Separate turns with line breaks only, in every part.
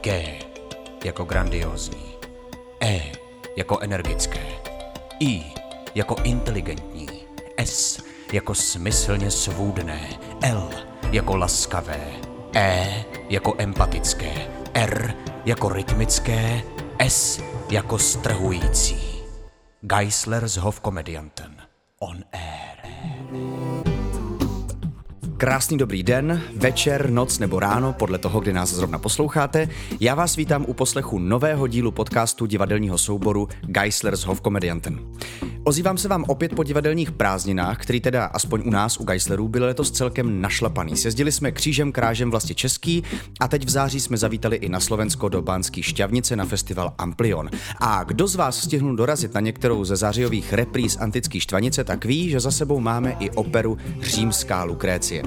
G jako grandiozní, E jako energické, I jako inteligentní, S jako smyslně svůdné, L jako laskavé, E jako empatické, R jako rytmické, S jako strhující. Geisler s Hofkomedianten. On air.
Krásný dobrý den, večer, noc nebo ráno, podle toho, kdy nás zrovna posloucháte. Já vás vítám u poslechu nového dílu podcastu divadelního souboru Geisler s Hofkomedianten. Ozývám se vám opět po divadelních prázdninách, který teda aspoň u nás, u Geislerů, byl letos celkem našlapaný. Sjezdili jsme křížem krážem vlastně český a teď v září jsme zavítali i na Slovensko do Bánský šťavnice na festival Amplion. A kdo z vás stihnul dorazit na některou ze zářijových repríz antický štvanice, tak ví, že za sebou máme i operu Římská Lukrécie.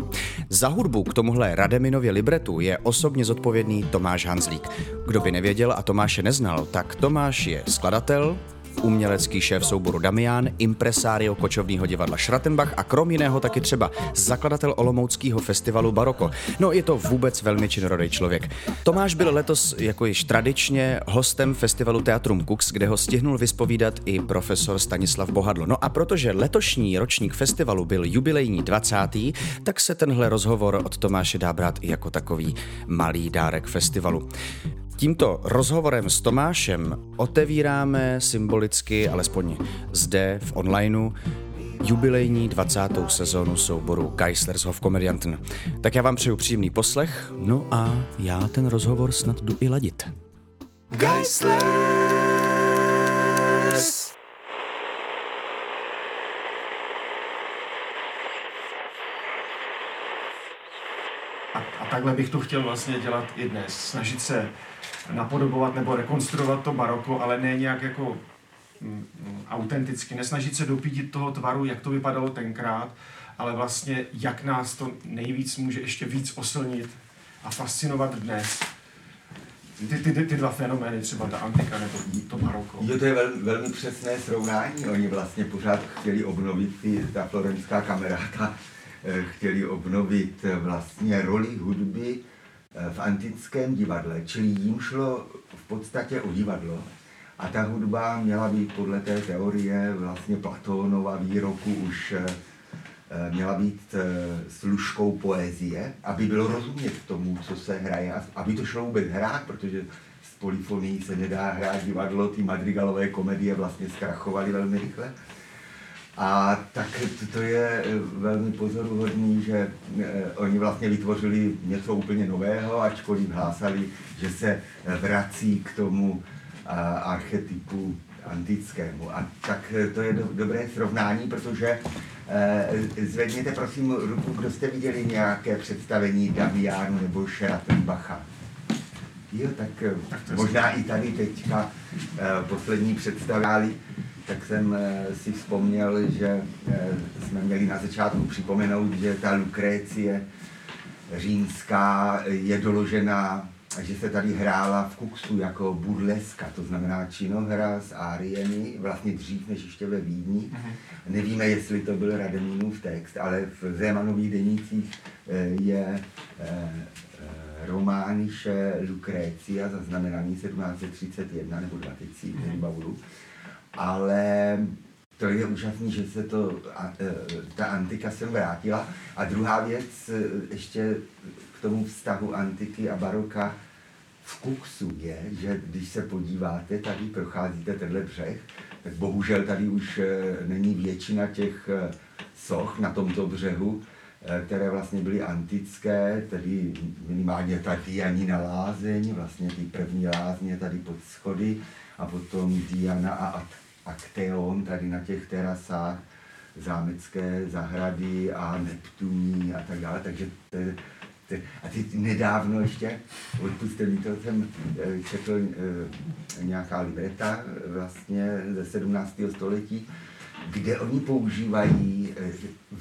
Za hudbu k tomuhle Rademinově libretu je osobně zodpovědný Tomáš Hanzlík. Kdo by nevěděl a Tomáše neznal, tak Tomáš je skladatel, umělecký šéf souboru Damián, impresário kočovního divadla Schrattenbach a krom jiného taky třeba zakladatel Olomouckého festivalu Baroko. No je to vůbec velmi činorodý člověk. Tomáš byl letos jako již tradičně hostem festivalu Teatrum Kux, kde ho stihnul vyspovídat i profesor Stanislav Bohadlo. No a protože letošní ročník festivalu byl jubilejní 20. tak se tenhle rozhovor od Tomáše dá brát i jako takový malý dárek festivalu. Tímto rozhovorem s Tomášem otevíráme symbolicky, alespoň zde v onlineu, jubilejní 20. sezónu souboru Geislers of Comedianten. Tak já vám přeju příjemný poslech, no a já ten rozhovor snad jdu i ladit. Geislers!
Takhle bych to chtěl vlastně dělat i dnes. Snažit se napodobovat nebo rekonstruovat to baroko, ale ne nějak jako mm, mm, autenticky. Nesnažit se dopídit toho tvaru, jak to vypadalo tenkrát, ale vlastně jak nás to nejvíc může ještě víc oslnit a fascinovat dnes. Ty, ty, ty, ty dva fenomény, třeba ta antika nebo to baroko.
Jo, to je velmi, velmi přesné srovnání. Oni vlastně pořád chtěli obnovit ty, ta florenská kameráta, eh, chtěli obnovit eh, vlastně roli hudby v antickém divadle, čili jim šlo v podstatě o divadlo. A ta hudba měla být podle té teorie vlastně Platónova výroku už eh, měla být eh, služkou poezie, aby bylo rozumět tomu, co se hraje, aby to šlo vůbec hrát, protože s polyfonií se nedá hrát divadlo, ty madrigalové komedie vlastně zkrachovaly velmi rychle. A tak to je eh, velmi pozoruhodný, že eh, oni vlastně vytvořili něco úplně nového, ačkoliv hlásali, že se vrací k tomu archetypu antickému. A tak eh, to je do, dobré srovnání, protože zvedněte prosím ruku, kdo jste viděli nějaké představení Damianu nebo Schrattenbacha. Jo, tak, tak možná i tady teďka poslední představili tak jsem eh, si vzpomněl, že eh, jsme měli na začátku připomenout, že ta Lukrécie římská je doložena, že se tady hrála v Kuksu jako burleska, to znamená činohra s áriemi, vlastně dřív než ještě ve Vídni. Uh-huh. Nevíme, jestli to byl Rademínův text, ale v Zémanových denících eh, je romániše Lukrécia, zaznamenaný 1731 nebo 20, uh-huh ale to je úžasné, že se to, e, ta antika sem vrátila. A druhá věc, e, ještě k tomu vztahu antiky a baroka v Kuksu je, že když se podíváte, tady procházíte tenhle břeh, tak bohužel tady už e, není většina těch soch na tomto břehu, které vlastně byly antické, tedy minimálně tady ani na lázeň, vlastně ty první lázně tady pod schody, a potom Diana a Akteon tady na těch terasách, zámecké zahrady a Neptuní a tak dále, takže to, to, a teď nedávno ještě, odpuste mi to, jsem eh, četl eh, nějaká libreta vlastně ze 17. století, kde oni používají, eh,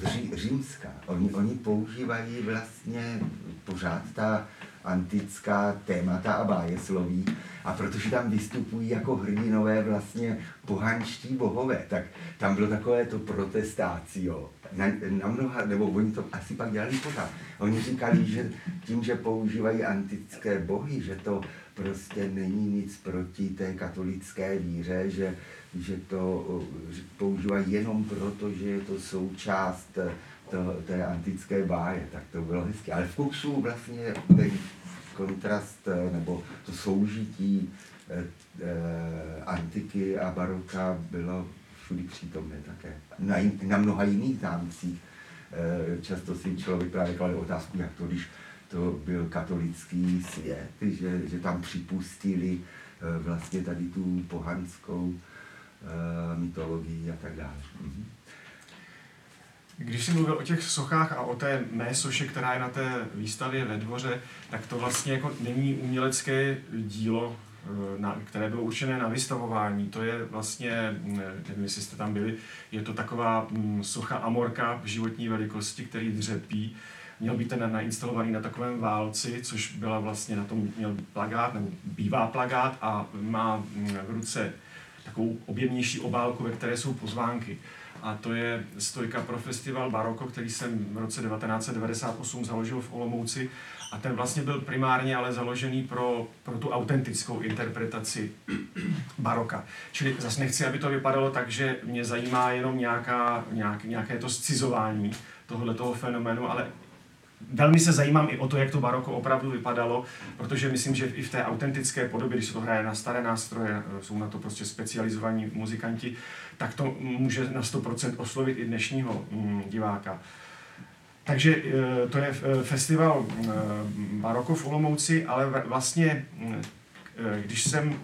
Ří, římská, oni, oni používají vlastně pořád ta antická témata a bájesloví. A protože tam vystupují jako hrdinové vlastně pohanští bohové, tak tam bylo takové to protestácio. Na, na mnoha, nebo oni to asi pak dělali pořád. Oni říkali, že tím, že používají antické bohy, že to prostě není nic proti té katolické víře, že, že to používají jenom proto, že je to součást to, té antické báje, tak to bylo hezké. Ale v Kuksu vlastně ten kontrast nebo to soužití eh, eh, antiky a baroka bylo všudy přítomné také. Na, na mnoha jiných zámcích eh, často si člověk právě klade otázku, jak to, když to byl katolický svět, že, že tam připustili eh, vlastně tady tu pohanskou eh, mytologii a tak dále. Mhm.
Když jsi mluvil o těch sochách a o té mé soše, která je na té výstavě ve dvoře, tak to vlastně jako není umělecké dílo, eh, na, které bylo určené na vystavování. To je vlastně, nevím, jestli jste tam byli, je to taková mm, socha Amorka v životní velikosti, který dřepí měl být ten nainstalovaný na takovém válci, což byla vlastně na tom měl plagát, nebo bývá plagát a má mm, v ruce takovou objemnější obálku, ve které jsou pozvánky. A to je stojka pro festival Baroko, který jsem v roce 1998 založil v Olomouci. A ten vlastně byl primárně ale založený pro, pro tu autentickou interpretaci baroka. Čili zase nechci, aby to vypadalo tak, že mě zajímá jenom nějaká, nějak, nějaké to scizování tohoto toho fenoménu, ale velmi se zajímám i o to, jak to baroko opravdu vypadalo, protože myslím, že i v té autentické podobě, když se to hraje na staré nástroje, jsou na to prostě specializovaní muzikanti, tak to může na 100% oslovit i dnešního mm, diváka. Takže e, to je e, festival Baroko v Olomouci, ale vlastně, když jsem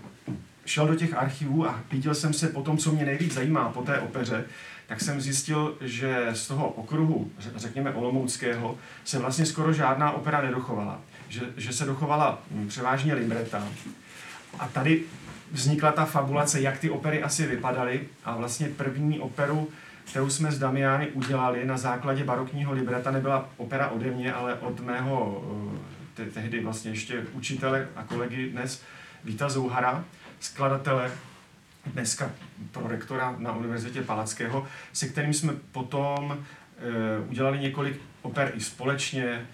šel do těch archivů a pítil jsem se po tom, co mě nejvíc zajímá po té opeře, tak jsem zjistil, že z toho okruhu, řekněme olomouckého, se vlastně skoro žádná opera nedochovala. Že, že se dochovala hm, převážně libreta. A tady vznikla ta fabulace, jak ty opery asi vypadaly. A vlastně první operu, kterou jsme s Damiány udělali na základě barokního libreta, nebyla opera ode mě, ale od mého te- tehdy vlastně ještě učitele a kolegy dnes Víta Zouhara, skladatele dneska prorektora na Univerzitě Palackého, se kterým jsme potom e, udělali několik oper i společně,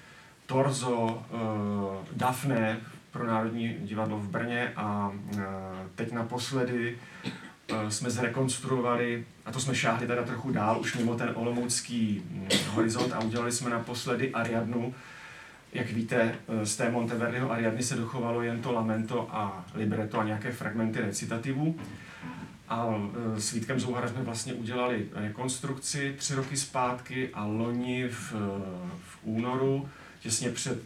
Torzo, e, Daphne pro Národní divadlo v Brně a e, teď naposledy jsme zrekonstruovali, a to jsme šáhli teda trochu dál, už mimo ten olomoucký horizont a udělali jsme naposledy Ariadnu, jak víte, z té Monteverdiho Ariadny se dochovalo jen to lamento a libretto a nějaké fragmenty recitativů. A e, s Vítkem Zouhara jsme vlastně udělali rekonstrukci tři roky zpátky a loni v, v únoru, těsně před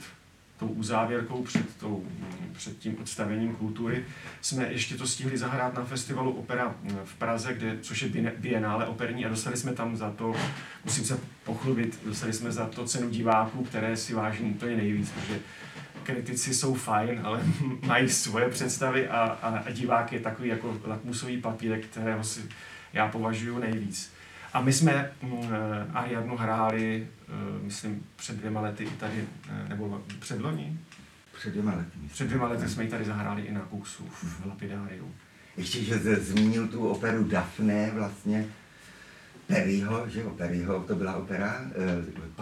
tou uzávěrkou, před, tou, před tím odstavením kultury, jsme ještě to stihli zahrát na festivalu Opera v Praze, kde, což je bienále operní a dostali jsme tam za to, musím se pochlubit, dostali jsme za to cenu diváků, které si vážím úplně nejvíc, protože kritici jsou fajn, ale mají svoje představy a, a, a divák je takový jako lakmusový papírek, kterého si já považuji nejvíc. A my jsme mm, Ariadnu hráli, uh, myslím, před dvěma lety i tady, uh, nebo před loni?
Před dvěma lety.
Před dvěma lety jsme ji tady zahráli i na Kuksu v Lapidáriu.
Ještě, že zmínil tu operu Daphne vlastně, Perryho, že jo, Perryho, to byla opera,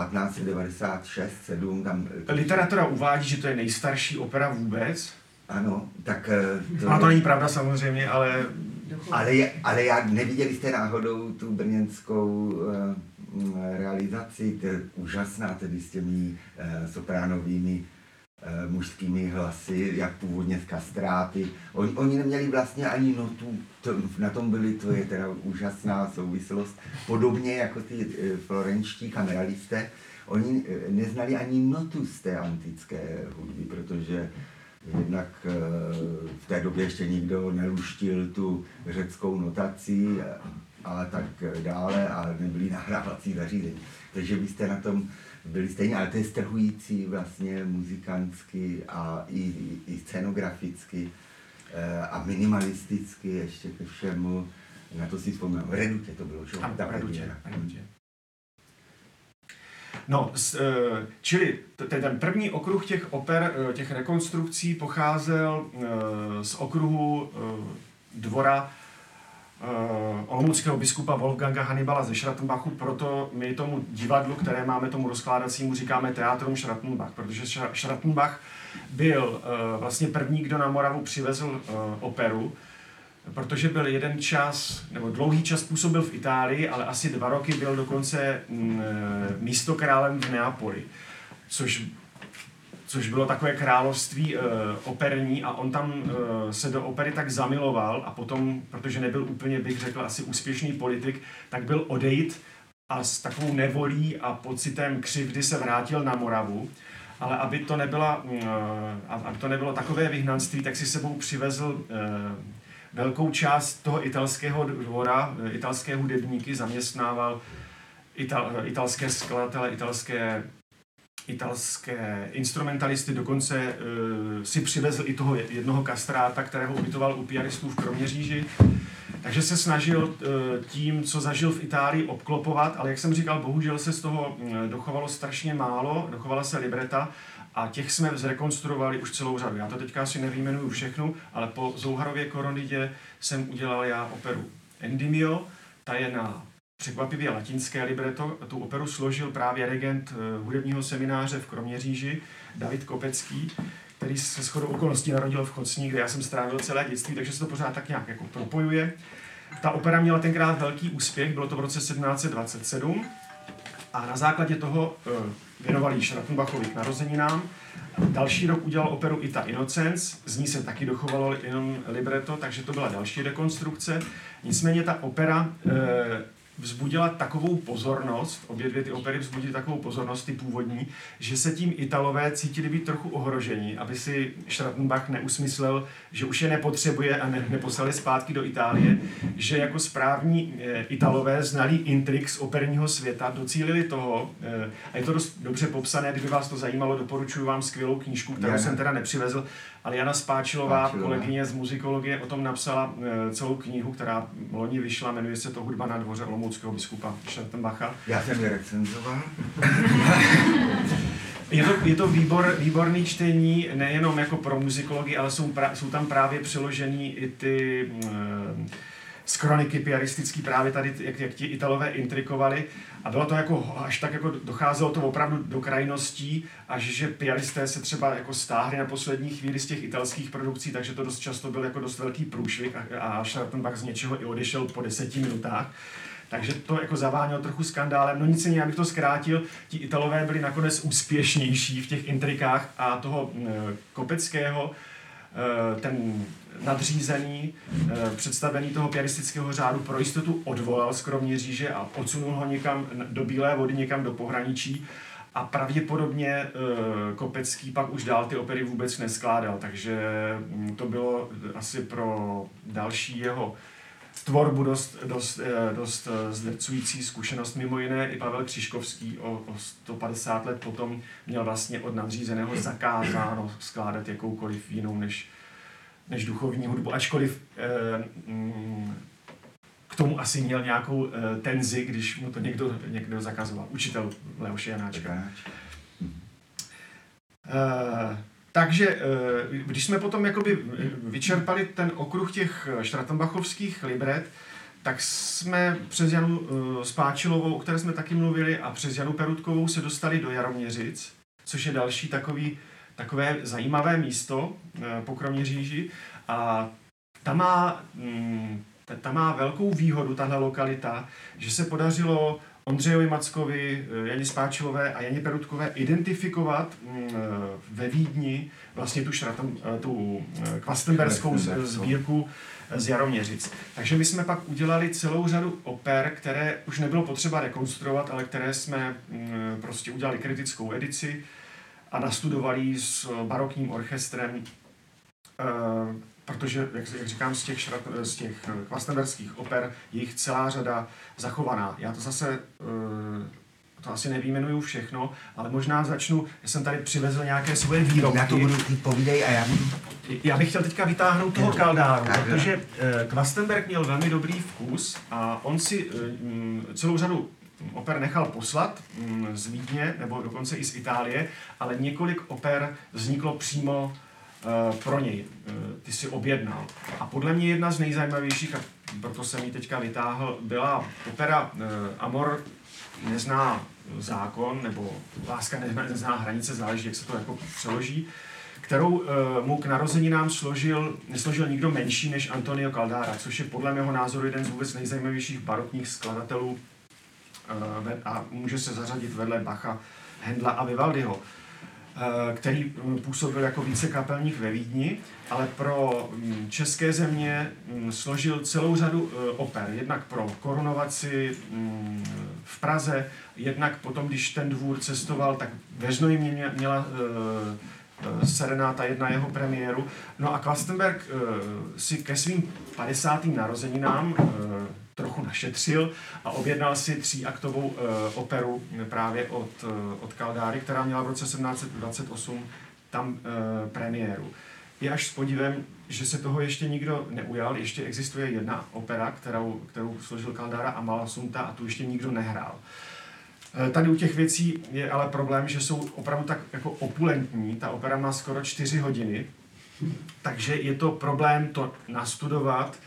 1596, eh, 7, tam...
Eh, Literatura uvádí, že to je nejstarší opera vůbec.
Ano, tak... Eh,
to... A to není pravda samozřejmě, ale...
Ale, ale jak neviděli jste náhodou tu brněnskou uh, realizaci, to je úžasná, tedy s těmi uh, sopránovými Eh, mužskými hlasy, jak původně z kastráty. Oni, oni neměli vlastně ani notu, to, na tom byly, to je teda úžasná souvislost. Podobně jako ty eh, florenčtí kameralisté, oni eh, neznali ani notu z té antické hudby, protože jednak v té době ještě nikdo neluštil tu řeckou notaci a tak dále a nebyly nahrávací zařízení. Takže byste na tom byli stejně, ale to je strhující vlastně muzikantsky a i, i scenograficky eh, a minimalisticky ještě ke všemu. Na to si vzpomínám. Redutě to bylo, čo?
Tam, v Redutě, Redutě. No, s, eh, čili ten první okruh těch oper, eh, těch rekonstrukcí pocházel z okruhu dvora olomouckého biskupa Wolfganga Hannibala ze Schrattenbachu, proto my tomu divadlu, které máme tomu rozkládacímu, říkáme Teatrum Schrattenbach, protože Schrattenbach byl vlastně první, kdo na Moravu přivezl operu, protože byl jeden čas, nebo dlouhý čas působil v Itálii, ale asi dva roky byl dokonce mm, místokrálem v Neapoli, což což bylo takové království e, operní a on tam e, se do opery tak zamiloval a potom, protože nebyl úplně, bych řekl, asi úspěšný politik, tak byl odejít a s takovou nevolí a pocitem křivdy se vrátil na Moravu. Ale aby to, nebyla, e, aby to nebylo takové vyhnanství, tak si sebou přivezl e, velkou část toho italského dvora, italské hudebníky zaměstnával ital, italské skladatele, italské italské instrumentalisty, dokonce uh, si přivezl i toho jednoho kastráta, kterého ubytoval u pianistů v Kroměříži. Takže se snažil uh, tím, co zažil v Itálii, obklopovat, ale jak jsem říkal, bohužel se z toho uh, dochovalo strašně málo, dochovala se libreta a těch jsme zrekonstruovali už celou řadu. Já to teďka asi nevyjmenuju všechnu, ale po Zouharově koronidě jsem udělal já operu Endymio, ta je na překvapivě latinské libreto. Tu operu složil právě regent eh, hudebního semináře v Kroměříži, David Kopecký, který se shodou okolností narodil v Chocní, kde já jsem strávil celé dětství, takže se to pořád tak nějak jako propojuje. Ta opera měla tenkrát velký úspěch, bylo to v roce 1727 a na základě toho uh, věnovali Schrattenbachovi k narozeninám. Další rok udělal operu Ita Innocence, z ní se taky dochovalo jenom libretto, takže to byla další rekonstrukce. Nicméně ta opera uh, vzbudila takovou pozornost, obě dvě ty opery vzbudily takovou pozornost, ty původní, že se tím Italové cítili být trochu ohroženi, aby si Schrattenbach neusmyslel, že už je nepotřebuje a ne, neposlali zpátky do Itálie, že jako správní e, Italové znali intrik z operního světa, docílili toho, e, a je to dost dobře popsané, kdyby vás to zajímalo, doporučuji vám skvělou knížku, kterou já, jsem teda nepřivezl, ale Jana Spáčilová, Spáčilová, kolegyně z muzikologie, o tom napsala e, celou knihu, která loni vyšla, jmenuje se to Hudba na dvoře olomouckého biskupa Schattenbacha.
Já jsem ji recenzoval.
Je to, je to výbor, výborný čtení, nejenom jako pro muzikologii, ale jsou, pra, jsou tam právě přiložený i ty e, z kroniky piaristický právě tady, jak, jak ti Italové intrikovali. A bylo to jako, až tak jako docházelo to opravdu do krajností, až že piaristé se třeba jako stáhli na poslední chvíli z těch italských produkcí, takže to dost často byl jako dost velký průšvih a, a Scharpenbach z něčeho i odešel po deseti minutách. Takže to jako zavánělo trochu skandálem. No nicméně, abych to zkrátil, ti Italové byli nakonec úspěšnější v těch intrikách a toho Kopeckého, e, ten nadřízený, e, představený toho piaristického řádu pro jistotu odvolal z Kroměříže a odsunul ho někam do Bílé vody, někam do pohraničí. A pravděpodobně Kopecký pak už dál ty opery vůbec neskládal, takže to bylo asi pro další jeho tvorbu dost, dost, eh, dost eh, zdrcující zkušenost. Mimo jiné i Pavel Křiškovský o, o 150 let potom měl vlastně od nadřízeného zakázáno skládat jakoukoliv jinou než, než duchovní hudbu, ačkoliv eh, mm, k tomu asi měl nějakou eh, tenzi, když mu to někdo, někdo zakazoval. Učitel Leoše Janáčka. Eh, takže eh, když jsme potom jakoby vyčerpali ten okruh těch Štratenbachovských libret, tak jsme přes Janu eh, Spáčilovou, o které jsme taky mluvili, a přes Janu Perutkovou se dostali do Jaroměřic, což je další takový, takové zajímavé místo eh, po Kroměříži. A ta má, mm, ta má velkou výhodu, tahle lokalita, že se podařilo Ondřejovi Mackovi, eh, Janě Spáčilové a Janě Perutkové identifikovat mm, eh, ve Vídni vlastně tu, šratom, eh, tu kvastenberskou sbírku z Jaroměřic. Takže my jsme pak udělali celou řadu oper, které už nebylo potřeba rekonstruovat, ale které jsme mm, prostě udělali kritickou edici a nastudovali s barokním orchestrem protože, jak, jak říkám, z těch, šrat, z těch kvastenberských oper je jich celá řada zachovaná. Já to zase, eh, to asi nevýmenuju všechno, ale možná začnu, já jsem tady přivezl nějaké svoje výrobky.
Já to budu, ty povídej a já budu...
Já bych chtěl teďka vytáhnout toho kaldáru, protože Kvastenberg měl velmi dobrý vkus a on si eh, celou řadu oper nechal poslat mm, z Vídně, nebo dokonce i z Itálie, ale několik oper vzniklo přímo pro něj. Uh, ty si objednal. A podle mě jedna z nejzajímavějších, a proto jsem ji teďka vytáhl, byla opera uh, Amor nezná zákon, nebo láska nezná, hranice, záleží, jak se to jako přeloží, kterou mu k narozeninám složil, nesložil nikdo menší než Antonio Caldara, což je podle mého názoru jeden z vůbec nejzajímavějších barokních skladatelů a může se zařadit vedle Bacha, Hendla a Vivaldiho. Eh, který mm, působil jako více kapelník ve Vídni, ale pro mm, české země mm, složil celou řadu eh, oper. Jednak pro korunovaci v Praze, jednak potom, když ten dvůr cestoval, tak ve měla eh, Serenáta jedna jeho premiéru. No a Klastenberg si ke svým 50. narozeninám trochu našetřil a objednal si tříaktovou uh, operu právě od, uh, od Kaldáry, která měla v roce 1728 tam uh, premiéru. Je až s podívem, že se toho ještě nikdo neujal, ještě existuje jedna opera, kterou, kterou složil Kaldára a Malasunta a tu ještě nikdo nehrál. Tady u těch věcí je ale problém, že jsou opravdu tak jako opulentní. Ta opera má skoro čtyři hodiny, takže je to problém to nastudovat,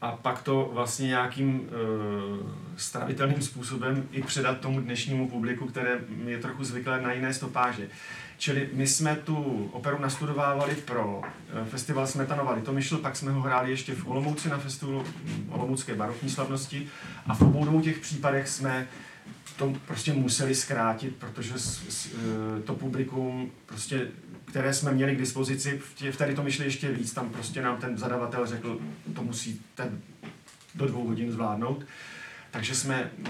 a pak to vlastně nějakým uh, stravitelným způsobem i předat tomu dnešnímu publiku, které je trochu zvyklé na jiné stopáže. Čili my jsme tu operu nastudovávali pro uh, festival Smetanova Litomyšl, pak jsme ho hráli ještě v Olomouci na festivalu mm, Olomoucké barokní slavnosti a v obou dvou těch případech jsme to prostě museli zkrátit, protože s, s, uh, to publikum prostě které jsme měli k dispozici, v tady to myšli ještě víc, tam prostě nám ten zadavatel řekl, to musíte do dvou hodin zvládnout. Takže jsme mm,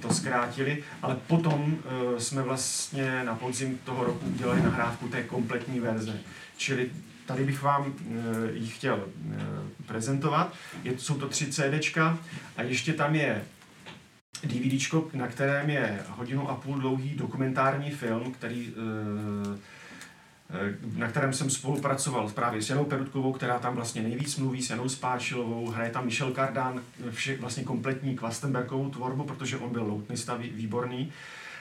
to zkrátili, ale potom eh, jsme vlastně na podzim toho roku udělali nahrávku té kompletní verze. Čili tady bych vám ji chtěl prezentovat. Jsou to tři CDčka a ještě tam je DVDčko, na kterém je hodinu a půl dlouhý dokumentární film, který Eh, na kterém jsem spolupracoval právě s Janou Perutkovou, která tam vlastně nejvíc mluví, s Janou Spáčilovou, hraje tam Michel Kardan, vše, vlastně kompletní Klastenbergovou tvorbu, protože on byl loutnista výborný.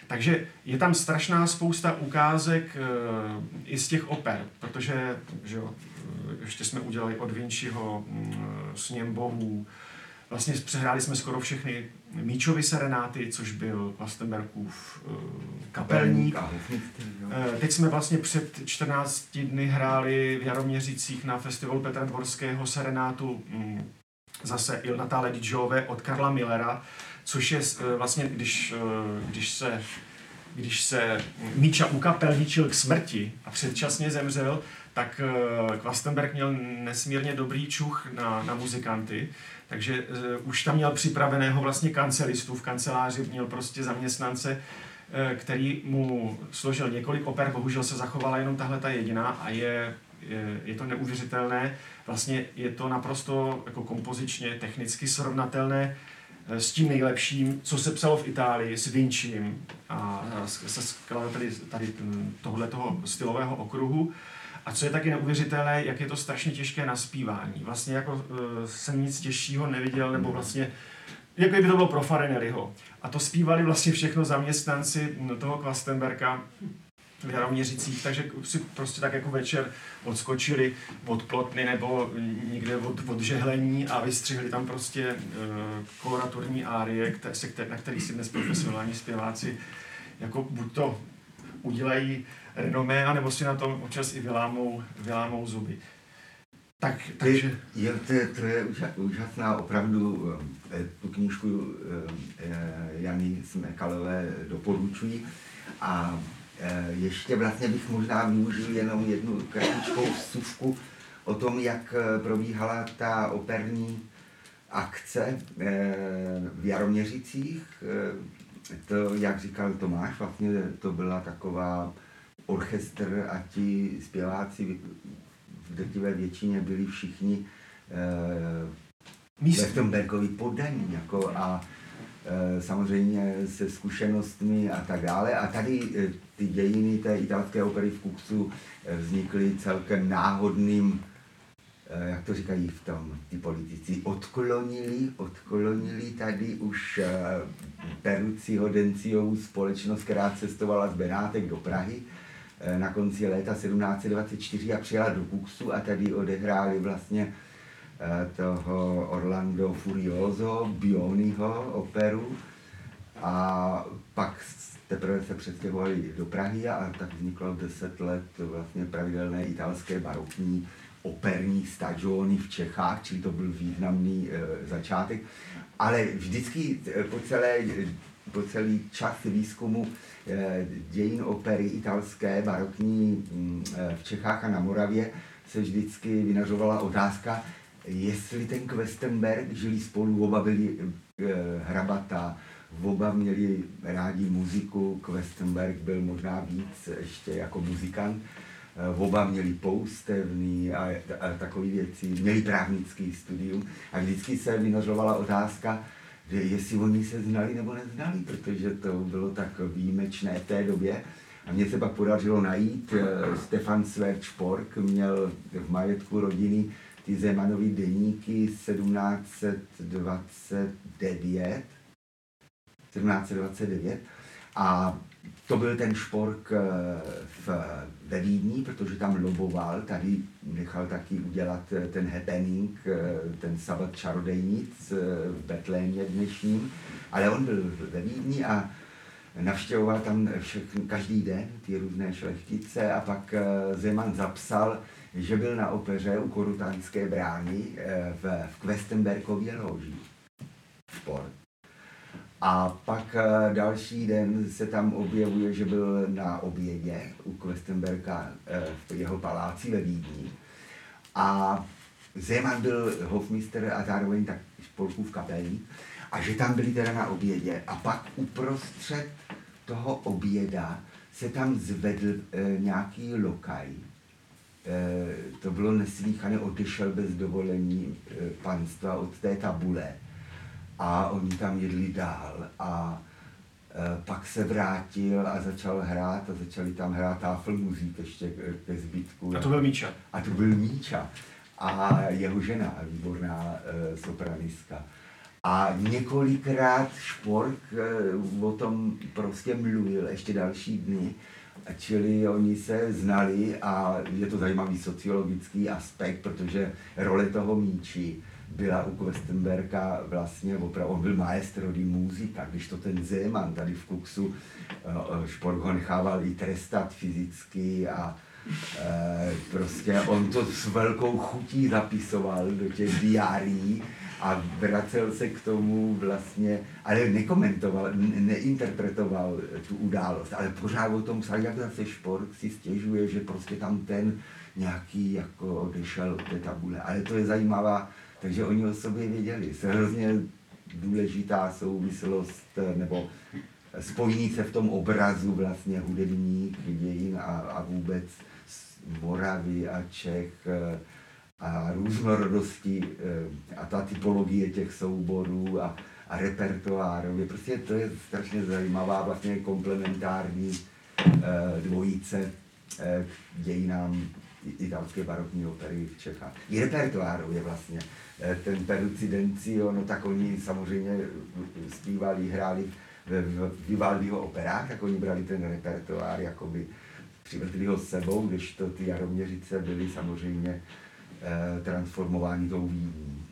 Takže je tam strašná spousta ukázek e, i z těch oper, protože že jo, eh, ještě jsme udělali od Vinciho mm, sněm bohů, Vlastně přehráli jsme skoro všechny Míčovi serenáty, což byl Klastenbergův uh, kapelník. Uh, teď jsme vlastně před 14 dny hráli v Jaroměřicích na festivalu Petra Dvorského serenátu um, zase Il Natale di Giove od Karla Millera, což je uh, vlastně, když, uh, když se když se Míča ukapelničil k smrti a předčasně zemřel, tak Klastenberg měl nesmírně dobrý čuch na, na muzikanty, takže uh, už tam měl připraveného vlastně kancelistu v kanceláři, měl prostě zaměstnance, uh, který mu složil několik oper, bohužel se zachovala jenom tahle ta jediná a je, je, je to neuvěřitelné. Vlastně je to naprosto jako kompozičně, technicky srovnatelné uh, s tím nejlepším, co se psalo v Itálii, s Vincim a se skladateli tady tohoto stylového okruhu. A co je taky neuvěřitelné, jak je to strašně těžké na zpívání. Vlastně jako uh, jsem nic těžšího neviděl, nebo vlastně jako by to bylo pro Farinelliho. A to zpívali vlastně všechno zaměstnanci toho Klastenberka v Jaroměřicích, takže si prostě tak jako večer odskočili od plotny nebo někde od, od žehlení a vystřihli tam prostě uh, koloraturní árie, které, se, na který si dnes profesionální zpěváci jako buď to udělají renomé, anebo si na tom občas i vylámou, vylámou zuby. Tak, takže...
Je, to, to je úžasná, opravdu eh, tu knížku eh, Jany Smekalové doporučuji. A eh, ještě vlastně bych možná využil jenom jednu kratičkou vstupku o tom, jak probíhala ta operní akce v Jaroměřicích. To, jak říkal Tomáš, vlastně to byla taková orchestr a ti zpěváci v drtivé většině byli všichni eh, v tom Bergovi podaní jako a eh, samozřejmě se zkušenostmi a tak dále. A tady eh, ty dějiny té italské opery v Kuxu eh, vznikly celkem náhodným eh, jak to říkají v tom ty politici, odklonili, odklonili tady už eh, Perucciho Denciovou společnost, která cestovala z Benátek do Prahy na konci léta 1724 a přijela do Kuxu a tady odehráli vlastně toho Orlando Furioso, Bioniho operu a pak teprve se přestěhovali do Prahy a tak vzniklo deset let vlastně pravidelné italské barokní operní stagiony v Čechách, čili to byl významný e, začátek. Ale vždycky e, po, celé, po celý čas výzkumu e, dějin opery italské, barokní e, v Čechách a na Moravě se vždycky vynařovala otázka, jestli ten Questenberg žili spolu, oba byli hrabata, Oba měli rádi muziku, Questenberg byl možná víc ještě jako muzikant. Eh, oba měli poustevný a, a takové věci, měli právnický studium a vždycky se vynořovala otázka, že jestli oni se znali nebo neznali, protože to bylo tak výjimečné v té době. A mně se pak podařilo najít, eh, Stefan Sverčpork měl v majetku rodiny ty Zemanovy deníky 1729, 1729. A to byl ten špork eh, v, ve Vídni, protože tam loboval, tady nechal taky udělat eh, ten happening, eh, ten sabat čarodejnic v Betlémě dnešním, ale on byl ve Vídni a navštěvoval tam všechny, každý den ty různé šlechtice a pak Zeman zapsal, že byl na opeře u Korutánské brány v, v Questenbergově loži. Sport. A pak eh, další den se tam objevuje, že byl na obědě u Questenberga eh, v jeho paláci ve Vídni. A Zeman byl hofmister a zároveň tak spolkův kapelník. A že tam byli teda na obědě. A pak uprostřed toho oběda se tam zvedl e, nějaký lokaj. To bylo neslíchané, odešel bez dovolení panstva od té tabule a oni tam jedli dál a e, pak se vrátil a začal hrát a začali tam hrát táfl muzík ještě ke, ke zbytku.
A to byl Míča.
A to byl Míča. A jeho žena, výborná e, sopranistka. A několikrát Špork e, o tom prostě mluvil ještě další dny. Čili oni se znali a je to zajímavý sociologický aspekt, protože role toho míči byla u Questenberga vlastně opravdu, on byl maestro di muzika, když to ten Zeman tady v Kuxu, eh, Špork ho nechával i trestat fyzicky a e, prostě on to s velkou chutí zapisoval do těch diárií a vracel se k tomu vlastně, ale nekomentoval, neinterpretoval tu událost, ale pořád o tom psal, jak zase Špork si stěžuje, že prostě tam ten nějaký jako odešel od té tabule. Ale to je zajímavá takže oni o sobě věděli. Je hrozně důležitá souvislost nebo spojení se v tom obrazu vlastně hudebních dějin a, a vůbec Moravy a Čech a různorodosti a ta typologie těch souborů a, a repertoárově. Prostě to je strašně zajímavá vlastně komplementární dvojice dějinám italské barokní opery v Čechách. I repertoárově vlastně. Eh, ten Perucidencio, no tak oni samozřejmě zpívali, hráli v Vivaldiho operách, tak oni brali ten repertoár, jakoby přivedli ho s sebou, když to ty Jaroměřice byly samozřejmě eh, transformovány tou Vídní.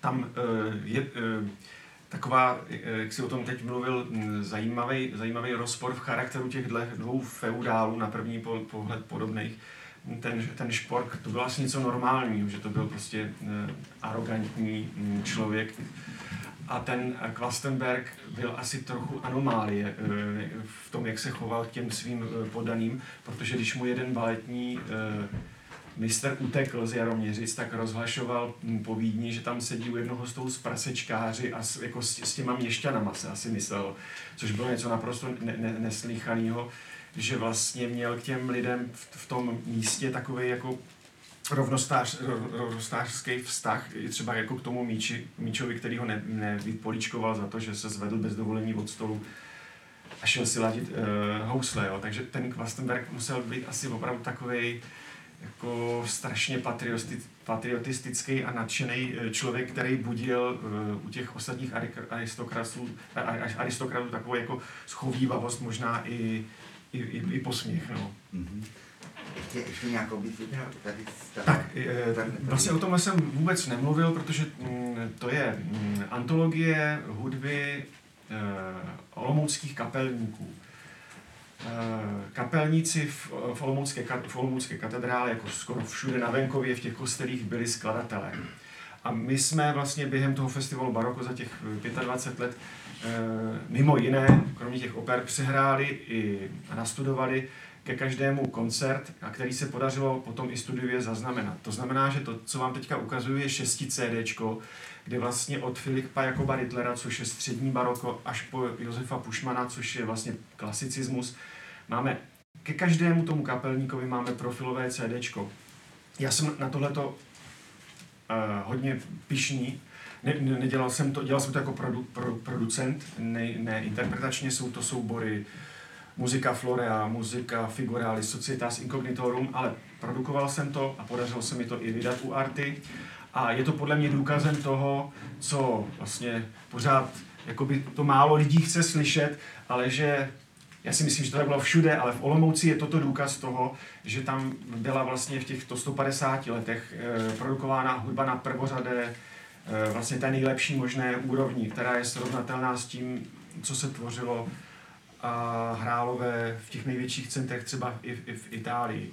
Tam eh, je taková, jak si o tom teď mluvil, zajímavý, zajímavý rozpor v charakteru těch dvou feudálů, na první pohled podobných ten, ten špork, to bylo asi něco normálního, že to byl prostě uh, arrogantní um, člověk. A ten Klastenberg byl asi trochu anomálie uh, v tom, jak se choval k těm svým podaným, protože když mu jeden baletní mistr utekl z Jaroměřic, tak rozhlašoval hm, po Vídni, že tam sedí u jednoho stolu z prasečkáři a s, jako s, s těma měšťanama se asi myslel, což bylo něco naprosto ne, ne, neslýchaného že vlastně měl k těm lidem v, v tom místě takový jako rovnostář, rovnostářský vztah, třeba jako k tomu míči, míčovi, který ho ne, nevypoličkoval za to, že se zvedl bez dovolení od stolu a šel si ladit uh, housle, jo. takže ten Kwastenberg musel být asi opravdu takový jako strašně patriotistický a nadšený eh, člověk, který budil u těch ostatních aristokratů, aristokratů takovou jako schovývavost, možná i, i, i, i posměch. No. Mm-hmm.
Ještě, ještě nějakou bys vybral tady?
Tak, tady, vlastně o tomhle jsem vůbec nemluvil, protože mm, to je mm, antologie hudby olomouckých kapelníků. Eh, kapelníci v, v, Olomoucké, v Olomoucké katedrále, jako skoro všude na venkově v těch kostelích byli skladatelé. A my jsme vlastně během toho festivalu Baroko za těch 25 let eh, mimo jiné, kromě těch oper, přehráli i nastudovali ke každému koncert, a který se podařilo potom i studiově zaznamenat. To znamená, že to, co vám teďka ukazuju, je 6 CD, kde vlastně od Filipa Jakoba Ritlera, což je střední baroko, až po Josefa Pušmana, což je vlastně klasicismus, máme ke každému tomu kapelníkovi máme profilové CD. Já jsem na tohleto uh, hodně pišný, ne, ne, nedělal jsem to, dělal jsem to jako produ, pro, producent, ne, ne interpretačně, jsou to soubory muzika Florea, muzika Figuralis, Societas Incognitorum, ale produkoval jsem to a podařilo se mi to i vydat u Arty. A je to podle mě důkazem toho, co vlastně pořád jakoby to málo lidí chce slyšet, ale že já si myslím, že to bylo všude, ale v Olomouci je toto důkaz toho, že tam byla vlastně v těchto 150 letech eh, produkována hudba na prvořadé, vlastně té nejlepší možné úrovni, která je srovnatelná s tím, co se tvořilo a hrálo ve, v těch největších centrech, třeba i, i v Itálii.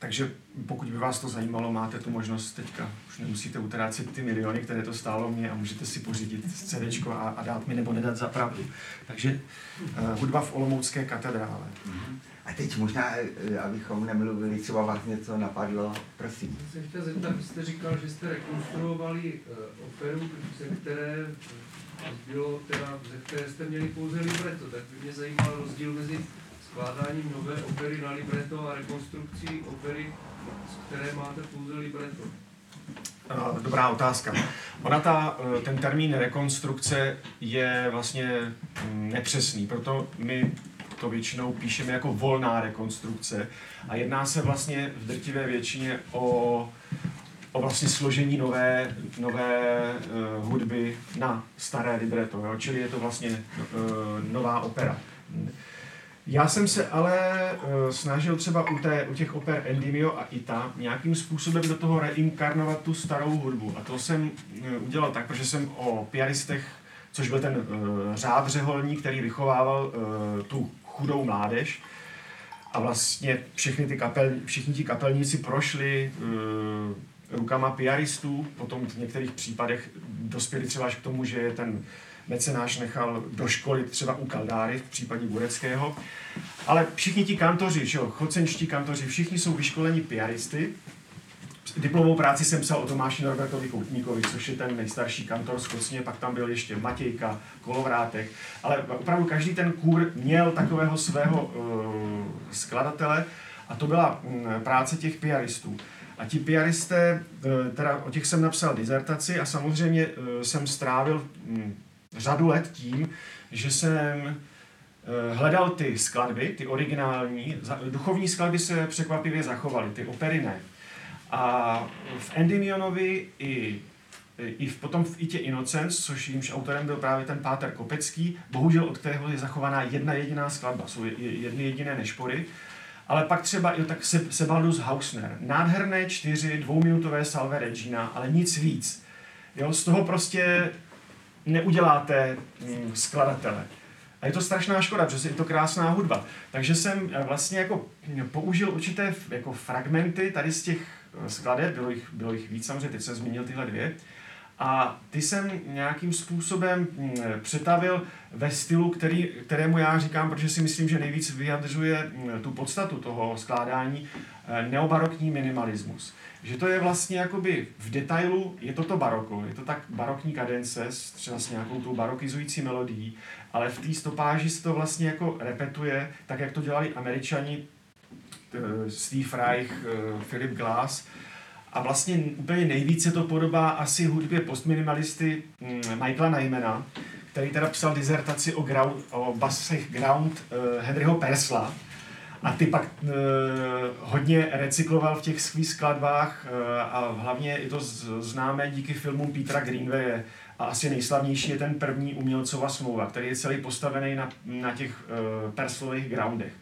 Takže pokud by vás to zajímalo, máte tu možnost teďka. Už nemusíte utrácet ty miliony, které to stálo mě a můžete si pořídit CD a, a dát mi nebo nedat za pravdu. Takže uh, hudba v Olomoucké katedrále.
Mm-hmm. A teď možná, eh, abychom nemluvili, třeba vás něco napadlo, prosím.
Já se chtěl zeptat, vy jste říkal, že jste rekonstruovali uh, operu, ze které bylo teda, ze které jste měli pouze libreto, tak by mě zajímal rozdíl mezi skládáním nové opery na libreto a rekonstrukcí opery, z které máte pouze libreto?
Dobrá otázka. Ona ta, e, ten termín rekonstrukce je vlastně mm, nepřesný, proto my to většinou píšeme jako volná rekonstrukce a jedná se vlastně v drtivé většině o, o vlastně složení nové, nové uh, hudby na staré libreto, jo? čili je to vlastně uh, nová opera. Já jsem se ale uh, snažil třeba u, té, u těch oper Endimio a Ita nějakým způsobem do toho reinkarnovat tu starou hudbu. A to jsem uh, udělal tak, protože jsem o piaristech, což byl ten uh, řád řeholní, který vychovával uh, tu chudou mládež, a vlastně všechny ty kapel, všichni ti kapelníci prošli uh, rukama piaristů, potom v některých případech dospěli třeba až k tomu, že je ten mecenáš nechal doškolit třeba u Kaldáry v případě Bureckého. Ale všichni ti kantoři, že jo, chocenští kantoři, všichni jsou vyškoleni piaristy. Diplomovou práci jsem psal o Tomáši Norbertovi Koutníkovi, což je ten nejstarší kantor z Kocně, pak tam byl ještě Matějka, Kolovrátek, ale opravdu každý ten kůr měl takového svého uh, skladatele a to byla um, práce těch piaristů. A ti piaristé, uh, teda o těch jsem napsal dizertaci a samozřejmě uh, jsem strávil um, řadu let tím, že jsem eh, hledal ty skladby, ty originální, duchovní skladby se překvapivě zachovaly, ty opery ne. A v Endymionovi i i v, potom v Itě Innocence, což jímž autorem byl právě ten Páter Kopecký, bohužel od kterého je zachovaná jedna jediná skladba, jsou jedny jediné nešpory, ale pak třeba i tak Sebaldus Hausner, nádherné čtyři dvouminutové salve Regina, ale nic víc. Jo, z toho prostě neuděláte mm, skladatele. A je to strašná škoda, protože je to krásná hudba. Takže jsem eh, vlastně jako použil určité jako fragmenty tady z těch eh, skladeb, bylo jich, bylo jich víc samozřejmě, teď jsem zmínil tyhle dvě. A ty jsem nějakým způsobem mm, přetavil ve stylu, který, kterému já říkám, protože si myslím, že nejvíc vyjadřuje mm, tu podstatu toho skládání, eh, neobarokní minimalismus. Že to je vlastně jakoby v detailu, je to to baroko, je to tak barokní kadence, třeba s nějakou tou barokizující melodií, ale v té stopáži se to vlastně jako repetuje, tak jak to dělali američani, eh, Steve Reich, eh, Philip Glass, a vlastně úplně nejvíce to podobá asi hudbě postminimalisty hm, Michaela Nymana, který teda psal dizertaci o, ground, o basech ground uh, Henryho Persla, a ty pak uh, hodně recykloval v těch svých skladbách uh, a hlavně je to známé díky filmům Petra Greenwaye a asi nejslavnější je ten první umělcova smlouva, který je celý postavený na, na těch uh, perslových groundech.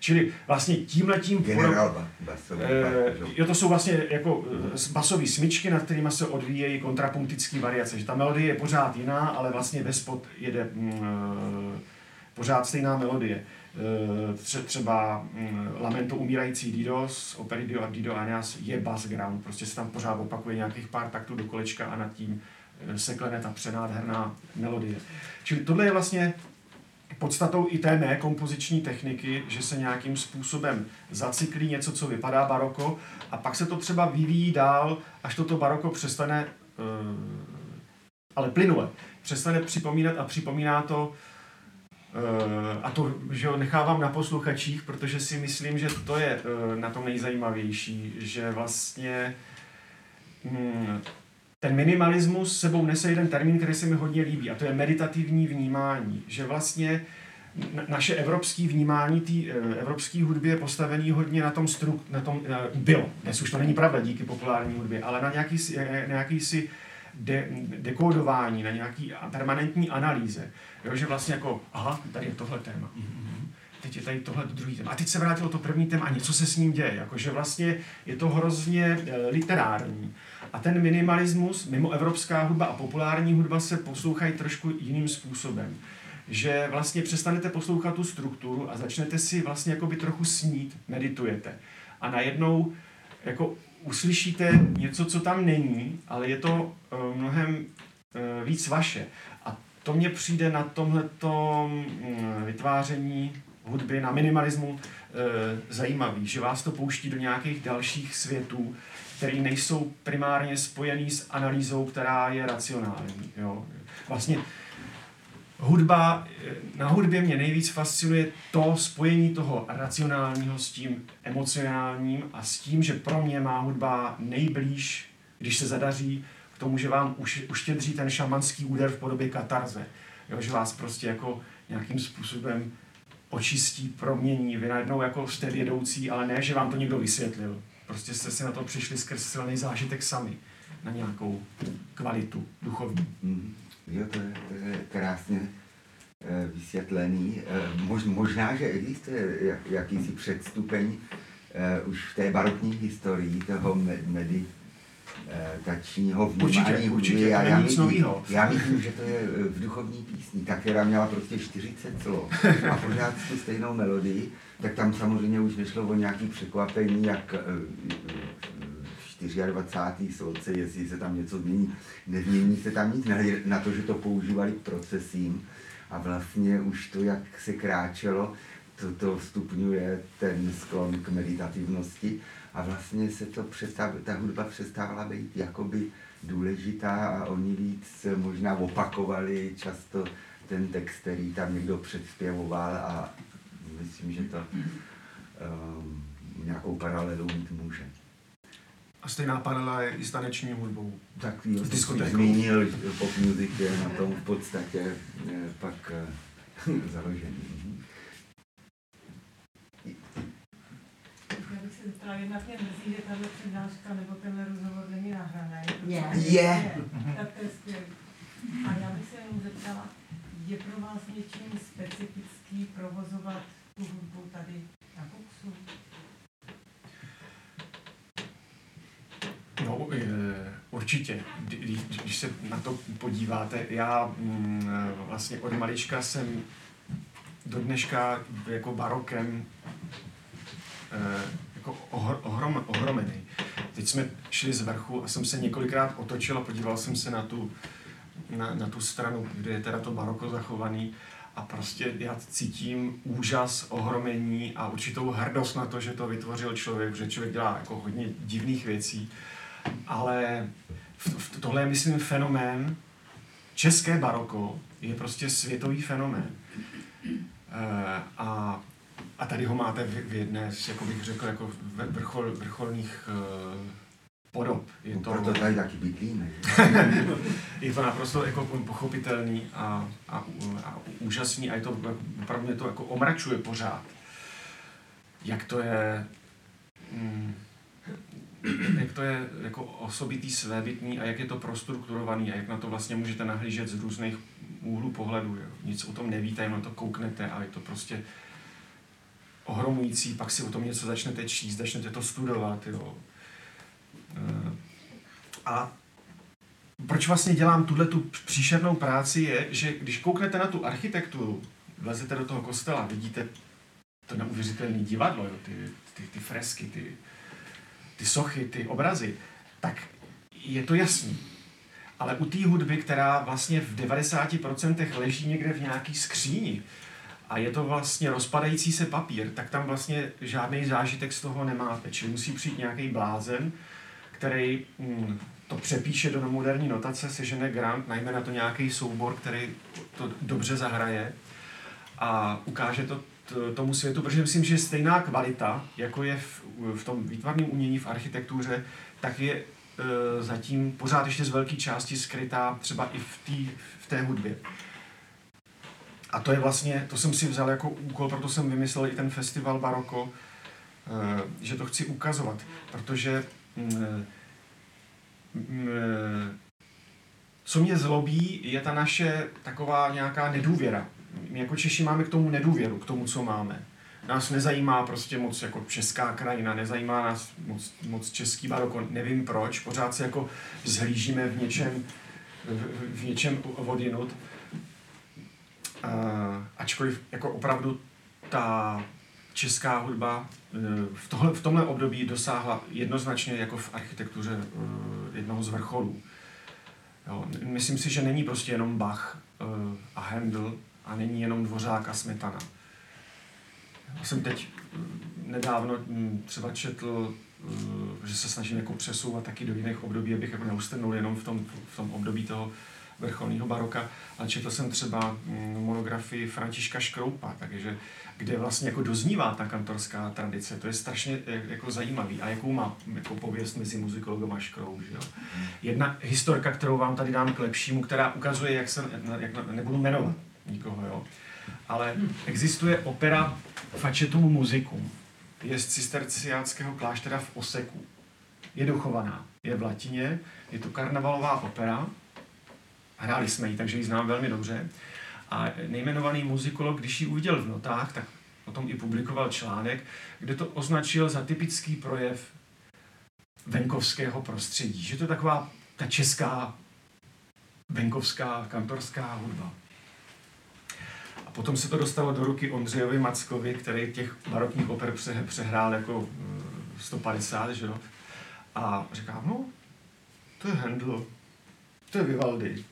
Čili vlastně tímhletím...
Generál basový.
Uh, jo, to jsou vlastně jako basové smyčky, nad kterými se odvíjejí kontrapunktické variace. Že ta melodie je pořád jiná, ale vlastně ve spod jede uh, pořád stejná melodie. Uh, třeba um, Lamento umírající Dido z opery Dio a Dido Aeneas je bass ground. Prostě se tam pořád opakuje nějakých pár taktů do kolečka a nad tím se klene ta přenádherná melodie. Čili tohle je vlastně podstatou i té mé kompoziční techniky, že se nějakým způsobem zacyklí něco, co vypadá baroko a pak se to třeba vyvíjí dál, až toto baroko přestane, ale plynule, přestane připomínat a připomíná to a to, že ho nechávám na posluchačích, protože si myslím, že to je na tom nejzajímavější, že vlastně hm, ten minimalismus sebou nese jeden termín, který se mi hodně líbí, a to je meditativní vnímání. Že vlastně naše evropské vnímání té eh, evropské hudby je postavený hodně na tom, stru, na tom uh, bylo. Dnes už to není pravda díky populární hudbě, ale na nějaký, eh, nějaký si de, dekodování, na nějaký permanentní analýze. Jo, že vlastně jako, aha, tady je tohle téma. Mm-hmm. Teď je tady tohle druhý téma. A teď se vrátilo to první téma a něco se s ním děje. Jakože vlastně je to hrozně literární. A ten minimalismus, mimo evropská hudba a populární hudba se poslouchají trošku jiným způsobem. Že vlastně přestanete poslouchat tu strukturu a začnete si vlastně jakoby trochu snít, meditujete. A najednou jako uslyšíte něco, co tam není, ale je to uh, mnohem uh, víc vaše. A to mně přijde na tomhletom uh, vytváření hudby, na minimalismu uh, zajímavý, že vás to pouští do nějakých dalších světů, které nejsou primárně spojený s analýzou, která je racionální. Jo. Vlastně hudba, na hudbě mě nejvíc fascinuje to spojení toho racionálního s tím emocionálním a s tím, že pro mě má hudba nejblíž, když se zadaří, k tomu, že vám už, uštědří ten šamanský úder v podobě katarze. Jo, že vás prostě jako nějakým způsobem očistí, promění. Vy najednou jako jste vědoucí, ale ne, že vám to někdo vysvětlil. Prostě jste si na to přišli skrz silný zážitek sami, na nějakou kvalitu duchovní.
Mm. Jo, to je, to je krásně e, vysvětlený. E, mož, možná, že existuje jak, jakýsi předstupeň e, už v té barokní historii toho medi, tačního vnímání
určitě, já,
já, myslím, já myslím, že to je v duchovní písni, ta, která měla prostě 40 slov a pořád tu stejnou melodii, tak tam samozřejmě už nešlo o nějaké překvapení, jak v 24. solce, jestli se tam něco změní. Nezmění se tam nic, na to, že to používali k procesím a vlastně už to, jak se kráčelo, to, to stupňuje ten sklon k meditativnosti a vlastně se to přestav, ta hudba přestávala být jakoby důležitá a oni víc možná opakovali často ten text, který tam někdo předspěvoval a myslím, že to um, nějakou paralelu mít může.
A stejná paralela je i s taneční hudbou.
Tak jo, jsi zmínil, pop music je na tom v podstatě je pak uh, založený.
Já bych se zeptala, jednak mě mrzí, že tahle přednáška nebo tenhle rozhovor není nahraný.
Je. Je.
Tak to je skvělé. A já bych se jenom zeptala, je pro vás něčím specifický provozovat hudbu tady na Koksu?
No, určitě. Když se na to podíváte, já mm, vlastně od malička jsem do dneška jako barokem eh, jako ohrom, ohromený. Teď jsme šli z vrchu a jsem se několikrát otočil a podíval jsem se na tu, na, na tu stranu, kde je teda to baroko zachovaný a prostě já cítím úžas, ohromení a určitou hrdost na to, že to vytvořil člověk, že člověk dělá jako hodně divných věcí, ale v, v, tohle je, myslím, fenomén, české baroko je prostě světový fenomén. E, a, a tady ho máte v, v jedné, jako bych řekl, jako vrchol, vrcholných e, podob.
Je no, to, proto tady taky bydlíme.
je to naprosto jako pochopitelný a, a, a úžasný a je to, opravdu mě to jako omračuje pořád. jak to je, mm, jak to je jako osobitý svébytný a jak je to prostrukturovaný a jak na to vlastně můžete nahlížet z různých úhlů pohledu. Jo. Nic o tom nevíte, jenom na to kouknete a je to prostě ohromující, pak si o tom něco začnete číst, začnete to studovat. Jo. A proč vlastně dělám tuhle tu příšernou práci je, že když kouknete na tu architekturu, vlezete do toho kostela, vidíte to neuvěřitelné divadlo, jo, ty, ty, ty fresky, ty, ty sochy, ty obrazy, tak je to jasný. Ale u té hudby, která vlastně v 90% leží někde v nějaký skříni a je to vlastně rozpadající se papír, tak tam vlastně žádný zážitek z toho nemáte. Čili musí přijít nějaký blázen, který mm, to přepíše do moderní notace, sežene grant, najme na to nějaký soubor, který to dobře zahraje a ukáže to tomu světu, protože myslím, že stejná kvalita, jako je v, v tom výtvarném umění, v architektuře, tak je e, zatím pořád ještě z velké části skrytá třeba i v, tý, v té hudbě. A to je vlastně, to jsem si vzal jako úkol, proto jsem vymyslel i ten festival Baroko, e, že to chci ukazovat, protože co mě zlobí, je ta naše taková nějaká nedůvěra. My jako Češi máme k tomu nedůvěru, k tomu, co máme. Nás nezajímá prostě moc jako česká krajina, nezajímá nás moc, moc český baroko, nevím proč, pořád se jako zhlížíme v něčem, v, v něčem odinut. Uh, ačkoliv jako opravdu ta česká hudba e, v, tohle, v tomhle období dosáhla jednoznačně jako v architektuře e, jednoho z vrcholů. Jo, myslím si, že není prostě jenom Bach e, a Handel a není jenom Dvořák a Smetana. Já jsem teď nedávno třeba četl, že se snažím jako přesouvat taky do jiných období, abych jako neustrnul jenom v tom, v tom období toho vrcholného baroka, ale četl jsem třeba monografii Františka Škroupa, takže kde vlastně jako doznívá ta kantorská tradice. To je strašně eh, jako zajímavý. A jakou má jako pověst mezi muzikologem a škrou. Že jo? Jedna historka, kterou vám tady dám k lepšímu, která ukazuje, jak se, jak, nebudu jmenovat nikoho, jo? ale existuje opera Facetum Musicum. Je z cisterciáckého kláštera v Oseku. Je dochovaná. Je v latině, je to karnavalová opera. Hráli jsme ji, takže ji znám velmi dobře. A nejmenovaný muzikolog, když ji uviděl v notách, tak o tom i publikoval článek, kde to označil za typický projev venkovského prostředí. Že to je taková ta česká venkovská kantorská hudba. A potom se to dostalo do ruky Ondřejovi Mackovi, který těch barokních oper přehrál jako 150, eh, že jo? A říká, no, to je Handel, to je Vivaldi,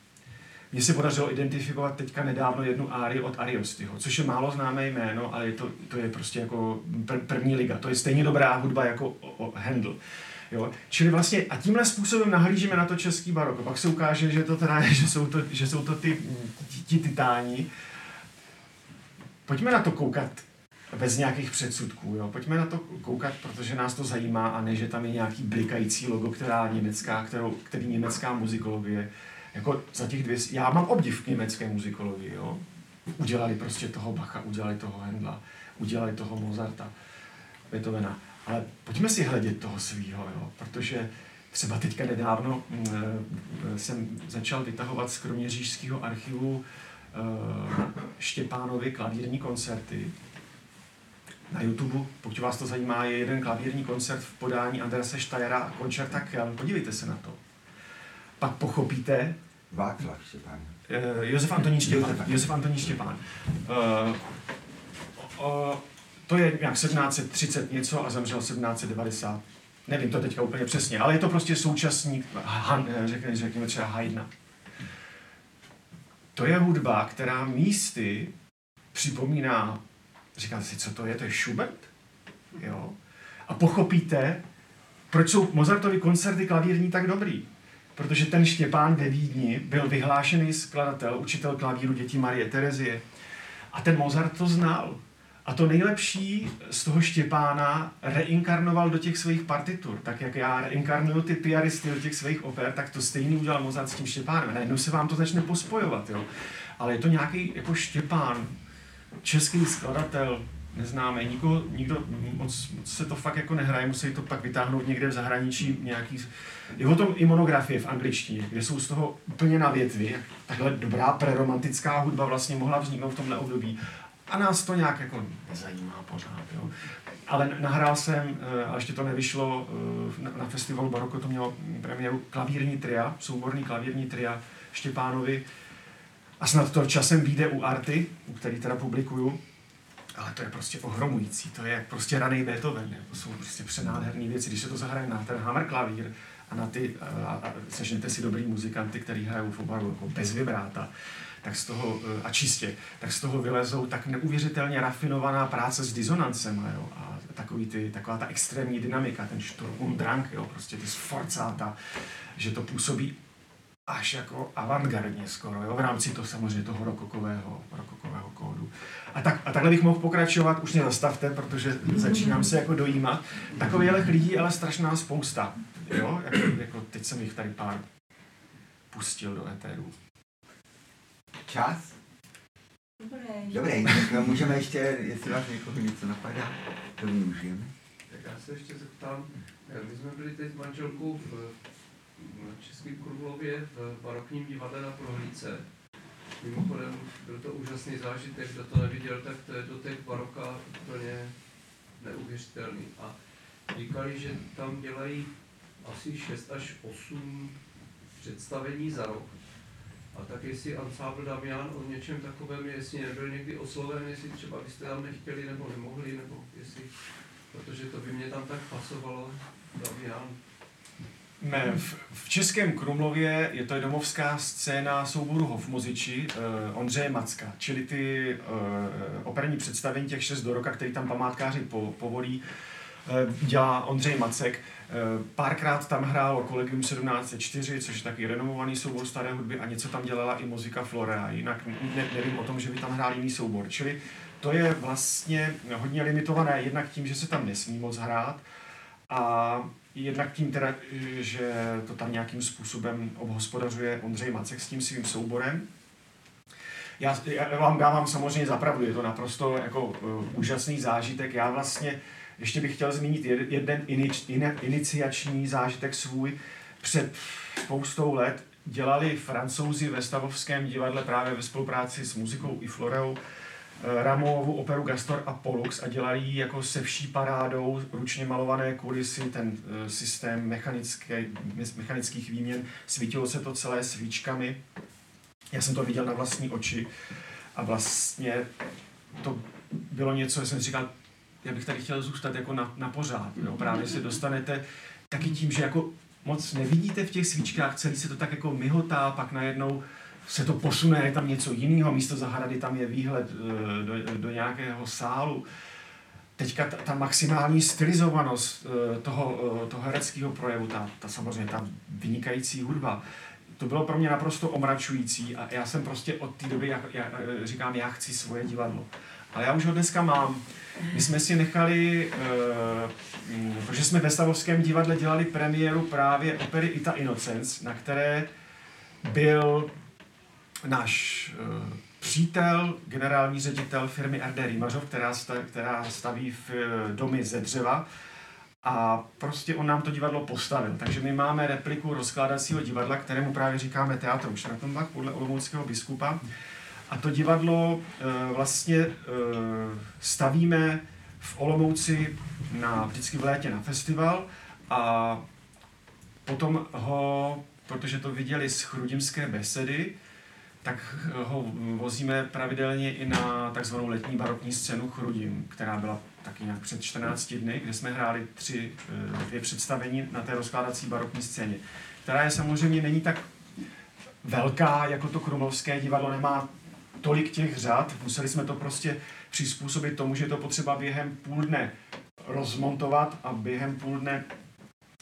mně se podařilo identifikovat teďka nedávno jednu árii od Ariostyho, což je málo známé jméno, ale je to, to je prostě jako pr- první liga. To je stejně dobrá hudba jako o, o Handel. Jo? Čili vlastně a tímhle způsobem nahlížíme na to český baroko. Pak se ukáže, že to teda, že jsou to, že jsou to ty, ti, ti titáni. Pojďme na to koukat bez nějakých předsudků. Jo? Pojďme na to koukat, protože nás to zajímá a ne, že tam je nějaký blikající logo, která německá, kterou, který německá muzikologie jako za těch dvě, já mám obdiv k německé muzikologii, jo. Udělali prostě toho Bacha, udělali toho Hendla, udělali toho Mozarta, Beethovena. Ale pojďme si hledět toho svýho, jo, protože třeba teďka nedávno eh, jsem začal vytahovat z kroměřížského archivu uh, Štěpánovi klavírní koncerty. Na YouTube, pokud vás to zajímá, je jeden klavírní koncert v podání Andrese Štajera a Koncerta Kelm. Podívejte se na to. Pak pochopíte,
Václav Štěpán.
Uh, Josef Antonín Štěpán. Josef Antonín Štěpán. Uh, uh, to je nějak 1730 něco a zemřel 1790. Nevím to teďka úplně přesně, ale je to prostě současník, Han, řekněme, řekněme třeba Haydna. To je hudba, která místy připomíná, říkáte si, co to je, to je Schubert? Jo? A pochopíte, proč jsou Mozartovy koncerty klavírní tak dobrý protože ten Štěpán ve Vídni byl vyhlášený skladatel, učitel klavíru dětí Marie Terezie. A ten Mozart to znal. A to nejlepší z toho Štěpána reinkarnoval do těch svých partitur. Tak jak já reinkarnuju ty piaristy do těch svých oper, tak to stejný udělal Mozart s tím Štěpánem. Najednou se vám to začne pospojovat. Jo. Ale je to nějaký jako Štěpán, český skladatel, neznáme, nikoho, nikdo, moc, moc se to fakt jako nehraje, musí to pak vytáhnout někde v zahraničí nějaký, je o tom i monografie v angličtině, kde jsou z toho úplně na větvi, takhle dobrá preromantická hudba vlastně mohla vzniknout v tomhle období. A nás to nějak jako nezajímá pořád, jo. Ale nahrál jsem, eh, a ještě to nevyšlo, eh, na, na festivalu Baroko to mělo premiéru klavírní tria, souborný klavírní tria Štěpánovi, a snad to časem vyjde u Arty, u který teda publikuju, ale to je prostě ohromující, to je prostě raný Beethoven, to jsou prostě přenádherné věci, když se to zahraje na ten hammer klavír a na ty, a, a sežnete si dobrý muzikanty, který hrajou v obaru jako bez vibráta, tak z toho, a čistě, tak z toho vylezou tak neuvěřitelně rafinovaná práce s dizonancem, jo, a takový ty, taková ta extrémní dynamika, ten Sturm und Drang, jo, prostě ty sforcáta, že to působí až jako avantgardně skoro, jo, v rámci toho samozřejmě toho rokokového, rokokového kódu. A, tak, a takhle bych mohl pokračovat, už mě zastavte, protože začínám se jako dojímat. Takových lidí ale strašná spousta, jo, jako, jako teď jsem jich tady pár pustil do éteru.
Čas?
Dobré.
Dobrý, tak můžeme ještě, jestli vás někoho něco napadá, to využijeme.
Tak já se ještě zeptám, my jsme byli teď s manželkou v Českém Krumlově v barokním divadle na prohlídce. Mimochodem byl to úžasný zážitek, kdo to neviděl, tak to je do těch baroka úplně neuvěřitelný. A říkali, že tam dělají asi 6 až 8 představení za rok. A tak jestli Ansábl Damian o něčem takovém, jestli nebyl někdy osloven, jestli třeba byste tam nechtěli nebo nemohli, nebo jestli, protože to by mě tam tak pasovalo, Damian.
Ne, v, v Českém Krumlově je to domovská scéna souboru Hofmuziči uh, Ondřeje Macka, čili ty uh, operní představení těch šest do roka, který tam památkáři po, povolí, uh, dělá Ondřej Macek. Uh, párkrát tam hrál Kolegium 1704, což je taky renomovaný soubor staré hudby a něco tam dělala i muzika Florea, jinak ne, nevím o tom, že by tam hrál jiný soubor. Čili to je vlastně hodně limitované, jednak tím, že se tam nesmí moc hrát a Jednak tím teda, že to tam nějakým způsobem obhospodařuje Ondřej Macek s tím svým souborem. Já, já vám dávám samozřejmě zapravdu, je to naprosto jako uh, úžasný zážitek. Já vlastně ještě bych chtěl zmínit jeden inič, in, iniciační zážitek svůj. Před spoustou let dělali francouzi ve Stavovském divadle právě ve spolupráci s muzikou i Floreou Eh, Ramovu operu Gastor a Pollux a dělali ji jako se vší parádou, ručně malované kulisy, ten uh, systém mechanické, mechanických výměn, svítilo se to celé svíčkami. Já jsem to viděl na vlastní oči a vlastně to bylo něco, jsem říkal, já bych tady chtěl zůstat jako na, na pořád. Jo? Právě se dostanete taky tím, že jako moc nevidíte v těch svíčkách, celý se to tak jako myhotá, pak najednou se to posune, je tam něco jiného, místo zahrady tam je výhled eh, do, do nějakého sálu. Teďka ta, ta maximální stylizovanost eh, toho, eh, toho hereckého projevu, ta, ta samozřejmě ta vynikající hudba, to bylo pro mě naprosto omračující a já jsem prostě od té doby já, já, říkám, já chci svoje divadlo. Ale já už ho dneska mám. My jsme si nechali, uh, protože jsme ve Stavovském divadle dělali premiéru právě opery Ita Innocence, na které byl náš uh, přítel, generální ředitel firmy RD Rýmařov, která, staví, která staví v uh, domy ze dřeva, a prostě on nám to divadlo postavil. Takže my máme repliku rozkládacího divadla, kterému právě říkáme Teatr Šratonbach podle olomouckého biskupa. A to divadlo uh, vlastně uh, stavíme v Olomouci na, vždycky v létě na festival a potom ho, protože to viděli z Chrudimské besedy, tak ho vozíme pravidelně i na takzvanou letní barokní scénu Chrudim, která byla taky nějak před 14 dny, kde jsme hráli tři, eh, dvě představení na té rozkládací barokní scéně, která je samozřejmě není tak velká, jako to krumlovské divadlo, nemá tolik těch řad, museli jsme to prostě přizpůsobit tomu, že je to potřeba během půl dne rozmontovat a během půl dne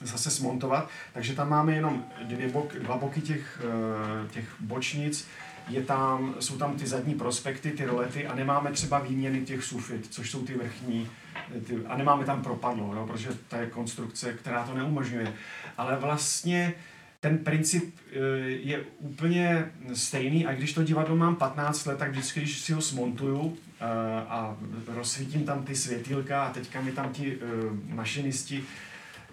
zase smontovat, takže tam máme jenom dvě bok, dva boky těch, eh, těch bočnic, je tam, jsou tam ty zadní prospekty, ty rolety a nemáme třeba výměny těch sufit, což jsou ty vrchní, ty, a nemáme tam propadlo, no, protože to je konstrukce, která to neumožňuje. Ale vlastně ten princip eh, je úplně stejný a když to divadlo mám 15 let, tak vždycky, když si ho smontuju eh, a rozsvítím tam ty světýlka a teďka mi tam ti mašinisti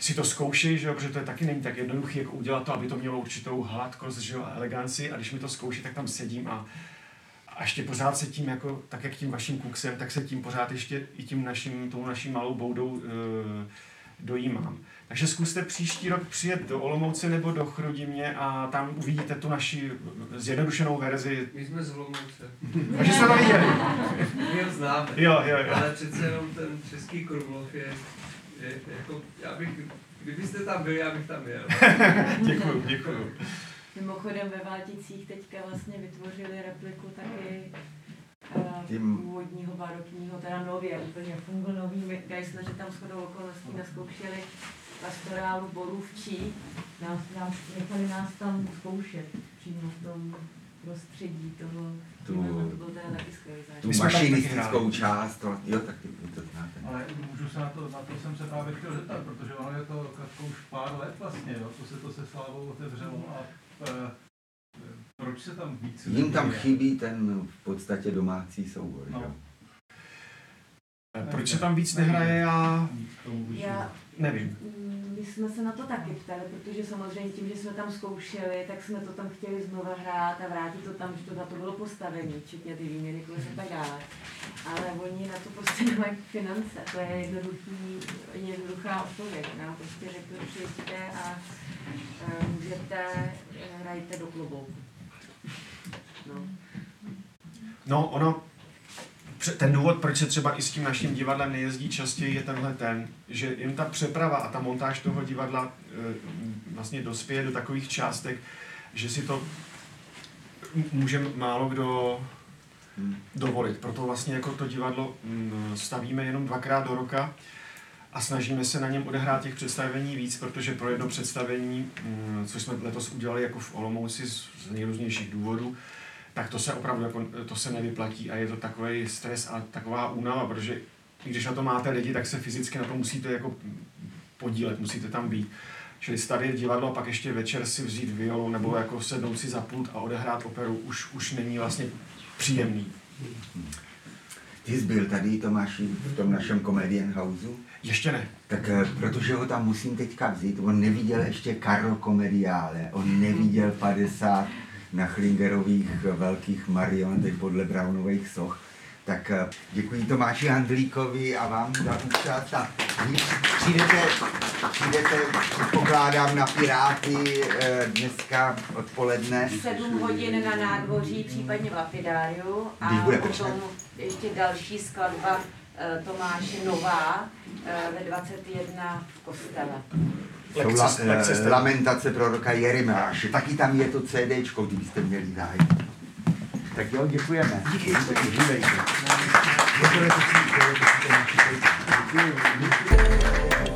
si to zkouší, že jo, protože to je taky není tak jednoduché, jako udělat to, aby to mělo určitou hladkost, že jo, a eleganci a když mi to zkouší, tak tam sedím a, a ještě pořád se tím, jako, tak jak tím vaším kuksem, tak se tím pořád ještě i tím naším, tou naší malou boudou e, dojímám. Takže zkuste příští rok přijet do Olomouce nebo do Chrudimně a tam uvidíte tu naši zjednodušenou verzi.
My jsme z Olomouce.
Takže jste to viděli.
My ho známe.
Jo, jo, jo.
Ale přece jenom ten český Krumlov je, jako, já bych, kdybyste tam byli, já bych tam jel.
děkuju, děkuju.
Mimochodem ve Válticích teďka vlastně vytvořili repliku taky tím... původního barokního, teda nově, úplně fungl nový Geisler, že tam shodou okolností naskoušeli pastorálu Borůvčí, nás, nás, nechali nás tam zkoušet přímo v tom prostředí toho, tu, to byl teda taky skvělý
Tu mašinistickou část, to, jo, tak ty to znáte.
Ale můžu se na to, na to jsem se právě chtěl zeptat, protože ono je to Katko už pár let vlastně, jo, to se to se Slávou otevřelo a e, proč se tam víc
Jim tam chybí ten v podstatě domácí soubor, no. jo?
Proč se tam víc nehraje, já,
já
nevím.
My jsme se na to taky ptali, protože samozřejmě tím, že jsme tam zkoušeli, tak jsme to tam chtěli znova hrát a vrátit to tam, že to na to bylo postavení, včetně ty výměny kolik a tak dále. Ale oni na to prostě nemají finance, to je jednoduchý, jednoduchá odpověď. Nám prostě řekli, přijďte a uh, můžete, hrajte do klubouku. No.
no, ono, ten důvod, proč se třeba i s tím naším divadlem nejezdí častěji, je tenhle ten, že jim ta přeprava a ta montáž toho divadla e, vlastně dospěje do takových částek, že si to může málo kdo dovolit. Proto vlastně jako to divadlo stavíme jenom dvakrát do roka a snažíme se na něm odehrát těch představení víc, protože pro jedno představení, což jsme letos udělali jako v Olomouci z nejrůznějších důvodů, tak to se opravdu jako, to se nevyplatí a je to takový stres a taková únava, protože když na to máte lidi, tak se fyzicky na to musíte jako podílet, musíte tam být. Čili tady divadlo a pak ještě večer si vzít violu nebo jako sednout si za pult a odehrát operu už, už není vlastně příjemný.
Ty jsi byl tady, Tomáši, v tom našem Comedian House?
Ještě ne.
Tak eh, protože ho tam musím teďka vzít, on neviděl ještě Carlo Comediale, on neviděl 50 na Chlingerových velkých marionetech podle Brownových soch. Tak eh, děkuji Tomáši Handlíkovi a vám za účast. A přijdete, přijdete, předpokládám, na Piráty eh, dneska odpoledne.
7 hodin na nádvoří, případně v Lapidáriu. A potom ještě další skladba Tomáše Nová ve 21 v kostele.
Lekce, la, lekce lamentace proroka Jeremiáše. Taky tam je to CDčko, kdybyste měli zájem. Tak jo, děkujeme.
Díky. Díky.
Děkujeme. Děkujeme.